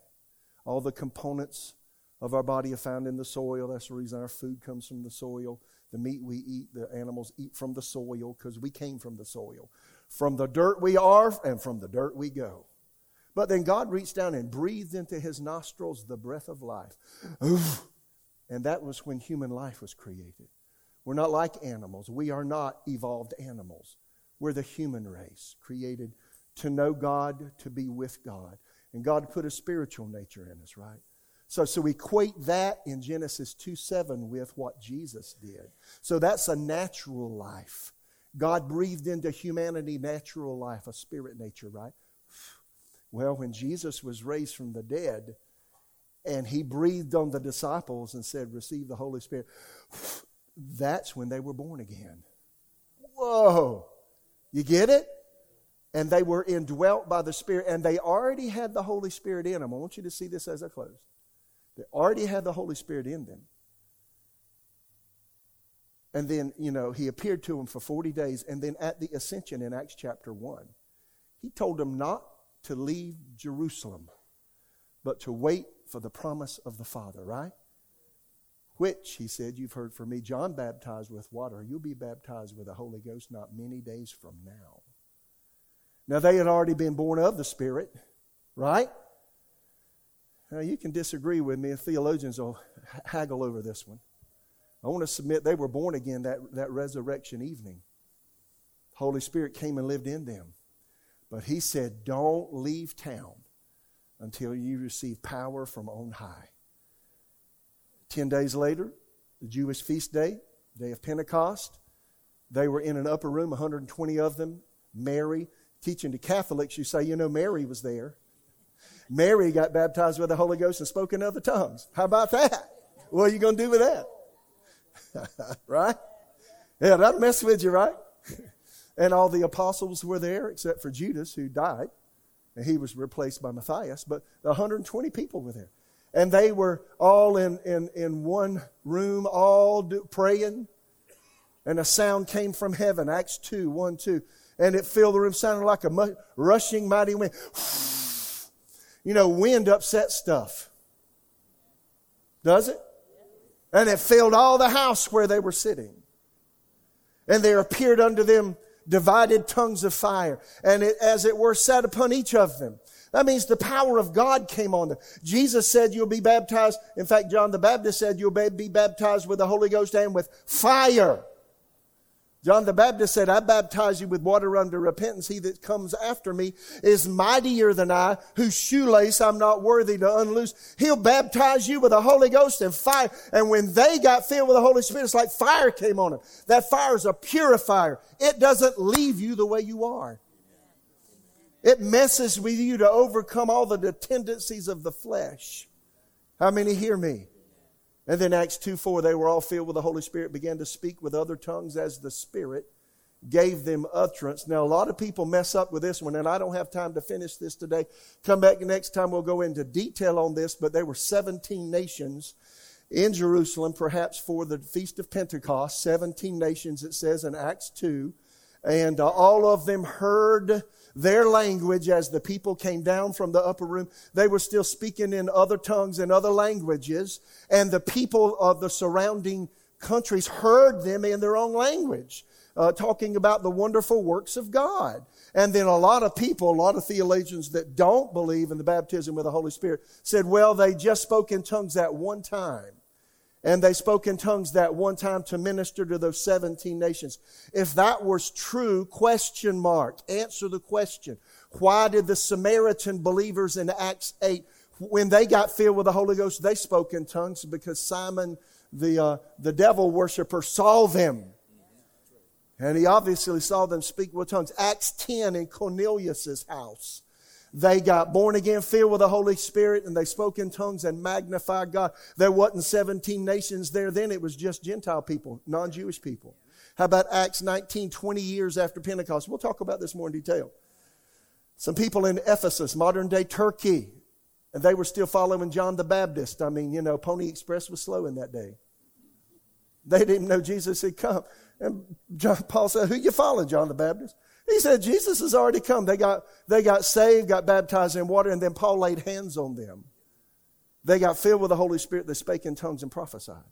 All the components of our body are found in the soil. That's the reason our food comes from the soil. The meat we eat, the animals eat from the soil because we came from the soil. From the dirt we are, and from the dirt we go. But then God reached down and breathed into his nostrils the breath of life. And that was when human life was created. We're not like animals. We are not evolved animals. We're the human race, created to know God, to be with God. And God put a spiritual nature in us, right? So, so we equate that in Genesis 2 7 with what Jesus did. So that's a natural life. God breathed into humanity natural life, a spirit nature, right? Well, when Jesus was raised from the dead and he breathed on the disciples and said, Receive the Holy Spirit, that's when they were born again. Whoa! You get it? And they were indwelt by the Spirit, and they already had the Holy Spirit in them. I want you to see this as I close. They already had the Holy Spirit in them. And then, you know, he appeared to them for 40 days. And then at the ascension in Acts chapter 1, he told them not to leave Jerusalem, but to wait for the promise of the Father, right? Which, he said, you've heard from me, John baptized with water. You'll be baptized with the Holy Ghost not many days from now. Now, they had already been born of the Spirit, right? Now, you can disagree with me, and theologians will haggle over this one. I want to submit they were born again that, that resurrection evening. Holy Spirit came and lived in them. But he said, Don't leave town until you receive power from on high. Ten days later, the Jewish feast day, day of Pentecost, they were in an upper room, 120 of them. Mary, teaching to Catholics, you say, you know, Mary was there. Mary got baptized with the Holy Ghost and spoke in other tongues. How about that? What are you going to do with that? right? Yeah, that'll mess with you, right? and all the apostles were there except for Judas, who died. And he was replaced by Matthias. But 120 people were there. And they were all in, in, in one room, all do, praying. And a sound came from heaven, Acts 2 1 2. And it filled the room, sounding like a mu- rushing mighty wind. You know, wind upsets stuff. Does it? And it filled all the house where they were sitting. And there appeared unto them divided tongues of fire, and it, as it were, sat upon each of them. That means the power of God came on them. Jesus said you'll be baptized. In fact, John the Baptist said you'll be baptized with the Holy Ghost and with fire. John the Baptist said, I baptize you with water unto repentance. He that comes after me is mightier than I, whose shoelace I'm not worthy to unloose. He'll baptize you with the Holy Ghost and fire. And when they got filled with the Holy Spirit, it's like fire came on them. That fire is a purifier. It doesn't leave you the way you are. It messes with you to overcome all the tendencies of the flesh. How many hear me? And then Acts 2 4, they were all filled with the Holy Spirit, began to speak with other tongues as the Spirit gave them utterance. Now, a lot of people mess up with this one, and I don't have time to finish this today. Come back next time, we'll go into detail on this, but there were 17 nations in Jerusalem, perhaps for the Feast of Pentecost. 17 nations, it says in Acts 2. And uh, all of them heard their language as the people came down from the upper room. They were still speaking in other tongues and other languages, and the people of the surrounding countries heard them in their own language, uh, talking about the wonderful works of God. And then a lot of people, a lot of theologians that don't believe in the baptism with the Holy Spirit said, well, they just spoke in tongues that one time. And they spoke in tongues that one time to minister to those 17 nations. If that was true, question mark. Answer the question. Why did the Samaritan believers in Acts 8, when they got filled with the Holy Ghost, they spoke in tongues? Because Simon, the, uh, the devil worshiper, saw them. And he obviously saw them speak with tongues. Acts 10 in Cornelius' house. They got born again, filled with the Holy Spirit, and they spoke in tongues and magnified God. There wasn't 17 nations there then, it was just Gentile people, non Jewish people. How about Acts 19, 20 years after Pentecost? We'll talk about this more in detail. Some people in Ephesus, modern day Turkey, and they were still following John the Baptist. I mean, you know, Pony Express was slow in that day. They didn't know Jesus had come. And John, Paul said, Who you following, John the Baptist? He said, Jesus has already come. They got, they got saved, got baptized in water, and then Paul laid hands on them. They got filled with the Holy Spirit. They spake in tongues and prophesied.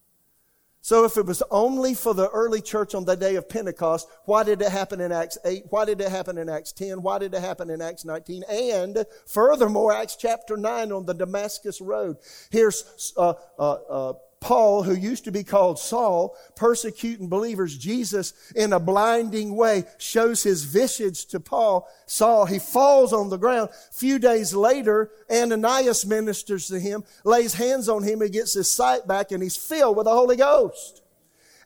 So if it was only for the early church on the day of Pentecost, why did it happen in Acts 8? Why did it happen in Acts 10? Why did it happen in Acts 19? And furthermore, Acts chapter 9 on the Damascus Road. Here's uh, uh, uh, Paul, who used to be called Saul, persecuting believers, Jesus, in a blinding way, shows his visage to Paul. Saul, he falls on the ground. A few days later, Ananias ministers to him, lays hands on him, he gets his sight back, and he's filled with the Holy Ghost.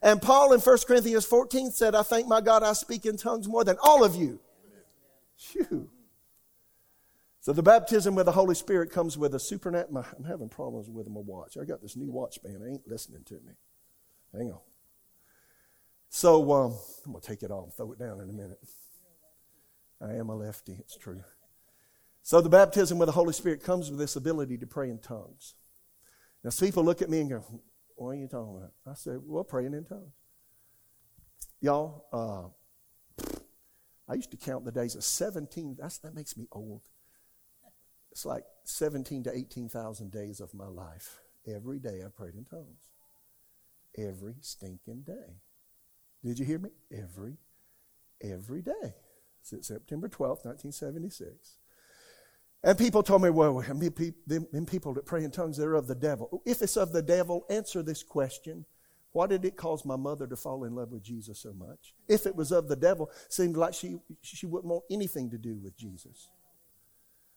And Paul in 1 Corinthians 14 said, I thank my God I speak in tongues more than all of you. Phew. So the baptism with the Holy Spirit comes with a supernatural. I'm having problems with my watch. I got this new watch band. It ain't listening to me. Hang on. So um, I'm gonna take it off, throw it down in a minute. I am a lefty. It's true. So the baptism with the Holy Spirit comes with this ability to pray in tongues. Now, some people look at me and go, "What are you talking about?" I said, "Well, praying in tongues." Y'all, uh, I used to count the days of 17. That's, that makes me old. It's like 17 to 18,000 days of my life. Every day I prayed in tongues. Every stinking day. Did you hear me? Every, every day. Since September 12th, 1976. And people told me, well, them people that pray in tongues, they're of the devil. If it's of the devil, answer this question. Why did it cause my mother to fall in love with Jesus so much? If it was of the devil, seemed like she, she wouldn't want anything to do with Jesus.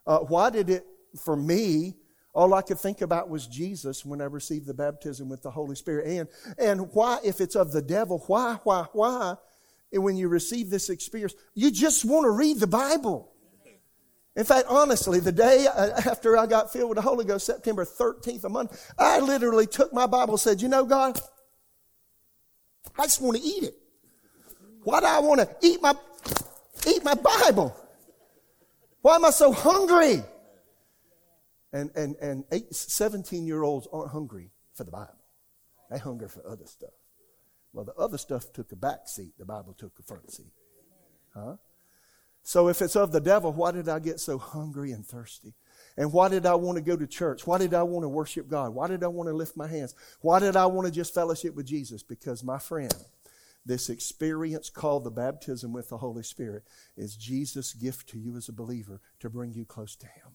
Uh, why did it, for me, all I could think about was Jesus when I received the baptism with the Holy Spirit. And, and why, if it's of the devil, why, why, why, when you receive this experience, you just want to read the Bible. In fact, honestly, the day after I got filled with the Holy Ghost, September 13th a month, I literally took my Bible and said, You know, God, I just want to eat it. Why do I want to eat my, eat my Bible? Why am I so hungry? And, and, and eight, 17 year olds aren't hungry for the Bible. They hunger for other stuff. Well, the other stuff took a back seat. The Bible took a front seat. Huh? So if it's of the devil, why did I get so hungry and thirsty? And why did I want to go to church? Why did I want to worship God? Why did I want to lift my hands? Why did I want to just fellowship with Jesus? Because my friend, this experience called the baptism with the Holy Spirit is Jesus' gift to you as a believer to bring you close to Him.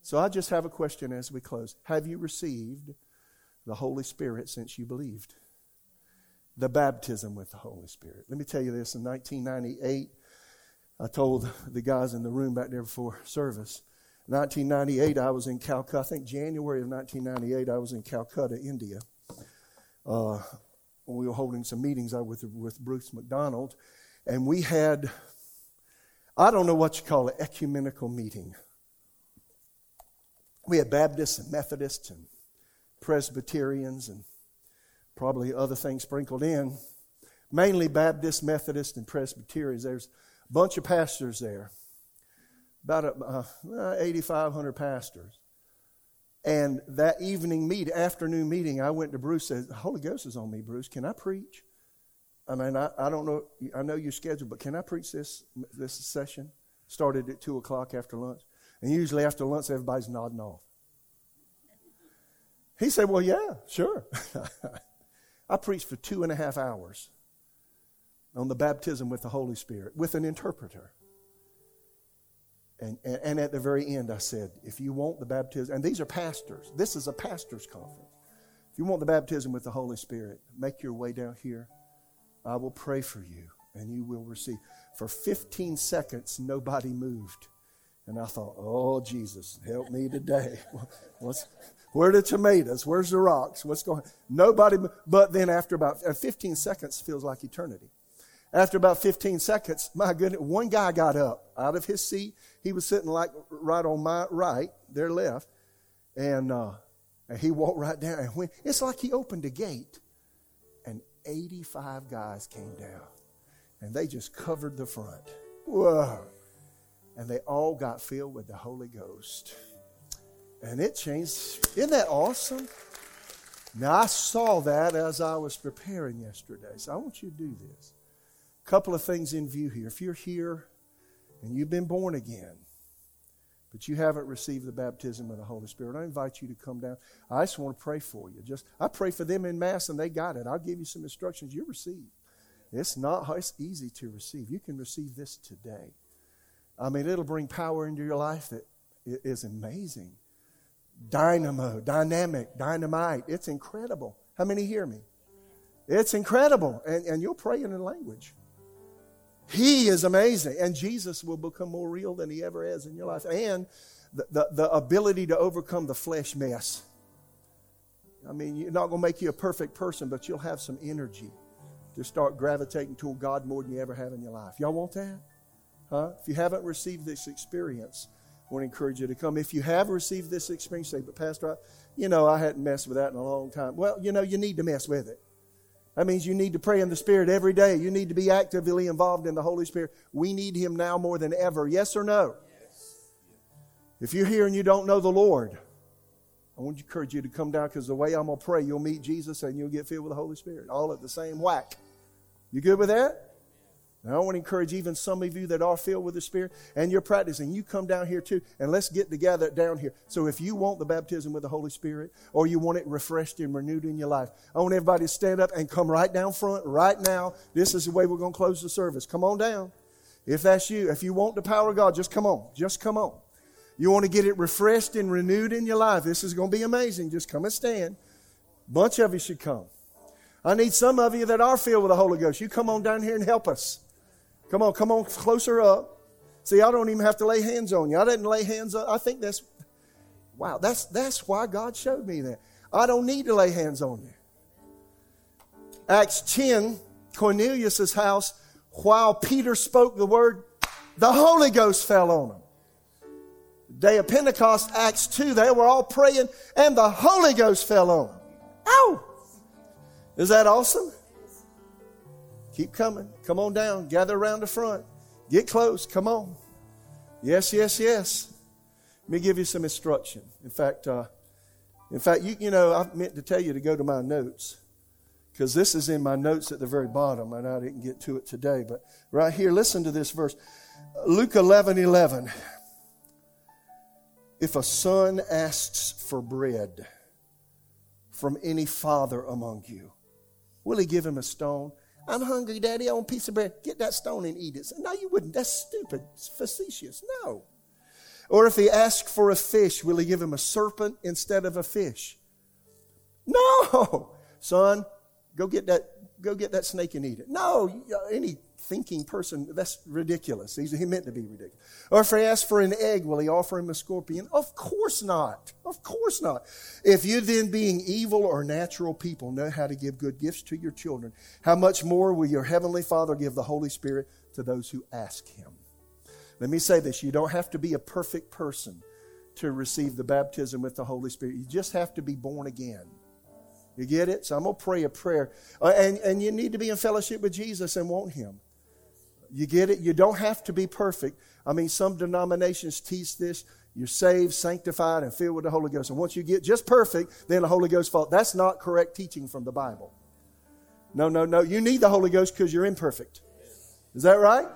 So I just have a question as we close. Have you received the Holy Spirit since you believed? the baptism with the Holy Spirit. Let me tell you this in 1998, I told the guys in the room back there before service. 1998, I was in Calcutta. I think January of 1998, I was in Calcutta, India. Uh, we were holding some meetings with, with Bruce McDonald, and we had, I don't know what you call it, ecumenical meeting. We had Baptists and Methodists and Presbyterians and probably other things sprinkled in. Mainly Baptist, Methodist, and Presbyterians. There's a bunch of pastors there, about uh, uh 8,500 pastors. And that evening meet, afternoon meeting, I went to Bruce. Said, "The Holy Ghost is on me, Bruce. Can I preach?" I mean, I, I don't know. I know your schedule, but can I preach this this session? Started at two o'clock after lunch, and usually after lunch, everybody's nodding off. He said, "Well, yeah, sure." I preached for two and a half hours on the baptism with the Holy Spirit with an interpreter. And, and, and, at the very end, I said, if you want the baptism, and these are pastors, this is a pastor's conference. If you want the baptism with the Holy Spirit, make your way down here. I will pray for you, and you will receive. For 15 seconds, nobody moved. And I thought, oh, Jesus, help me today. What's, where are the tomatoes? Where's the rocks? What's going on? Nobody, but then after about uh, 15 seconds feels like eternity. After about 15 seconds, my goodness, one guy got up out of his seat. He was sitting like right on my right, their left, and, uh, and he walked right down. And when, it's like he opened a gate, and 85 guys came down, and they just covered the front. Whoa. And they all got filled with the Holy Ghost. And it changed. Isn't that awesome? Now, I saw that as I was preparing yesterday. So I want you to do this. Couple of things in view here. If you're here and you've been born again, but you haven't received the baptism of the Holy Spirit, I invite you to come down. I just want to pray for you. Just I pray for them in Mass and they got it. I'll give you some instructions. You receive. It's not it's easy to receive. You can receive this today. I mean, it'll bring power into your life that is amazing dynamo, dynamic, dynamite. It's incredible. How many hear me? It's incredible. And, and you'll pray in a language. He is amazing. And Jesus will become more real than he ever has in your life. And the, the, the ability to overcome the flesh mess. I mean, you're not going to make you a perfect person, but you'll have some energy to start gravitating toward God more than you ever have in your life. Y'all want that? Huh? If you haven't received this experience, I want to encourage you to come. If you have received this experience, say, but Pastor, I, you know, I hadn't messed with that in a long time. Well, you know, you need to mess with it. That means you need to pray in the Spirit every day. You need to be actively involved in the Holy Spirit. We need Him now more than ever. Yes or no? Yes. If you're here and you don't know the Lord, I want to encourage you to come down because the way I'm going to pray, you'll meet Jesus and you'll get filled with the Holy Spirit. All at the same whack. You good with that? Now, I want to encourage even some of you that are filled with the Spirit and you're practicing. You come down here too, and let's get together down here. So, if you want the baptism with the Holy Spirit or you want it refreshed and renewed in your life, I want everybody to stand up and come right down front right now. This is the way we're going to close the service. Come on down. If that's you, if you want the power of God, just come on. Just come on. You want to get it refreshed and renewed in your life. This is going to be amazing. Just come and stand. Bunch of you should come. I need some of you that are filled with the Holy Ghost. You come on down here and help us. Come on, come on closer up. See, I don't even have to lay hands on you. I didn't lay hands on. I think that's wow. That's that's why God showed me that. I don't need to lay hands on you. Acts 10, Cornelius' house, while Peter spoke the word, the Holy Ghost fell on them. Day of Pentecost, Acts 2, they were all praying and the Holy Ghost fell on them. Ow! Is that awesome? Keep coming. Come on down. Gather around the front. Get close. Come on. Yes, yes, yes. Let me give you some instruction. In fact, uh, in fact, you, you know, I meant to tell you to go to my notes because this is in my notes at the very bottom, and I didn't get to it today. But right here, listen to this verse Luke 11 11. If a son asks for bread from any father among you, will he give him a stone? I'm hungry, Daddy. I want a piece of bread. Get that stone and eat it. no, you wouldn't. That's stupid. It's facetious. No. Or if he asks for a fish, will he give him a serpent instead of a fish? No. Son, go get that, go get that snake and eat it. No, uh, any thinking person, that's ridiculous. He meant to be ridiculous. Or if he asks for an egg, will he offer him a scorpion? Of course not. Of course not. If you then, being evil or natural people, know how to give good gifts to your children, how much more will your heavenly Father give the Holy Spirit to those who ask him? Let me say this you don't have to be a perfect person to receive the baptism with the Holy Spirit. You just have to be born again. You get it? So I'm going to pray a prayer. Uh, and, and you need to be in fellowship with Jesus and want Him. You get it? You don't have to be perfect. I mean, some denominations teach this. You're saved, sanctified, and filled with the Holy Ghost. And once you get just perfect, then the Holy Ghost falls. That's not correct teaching from the Bible. No, no, no. You need the Holy Ghost because you're imperfect. Is that right?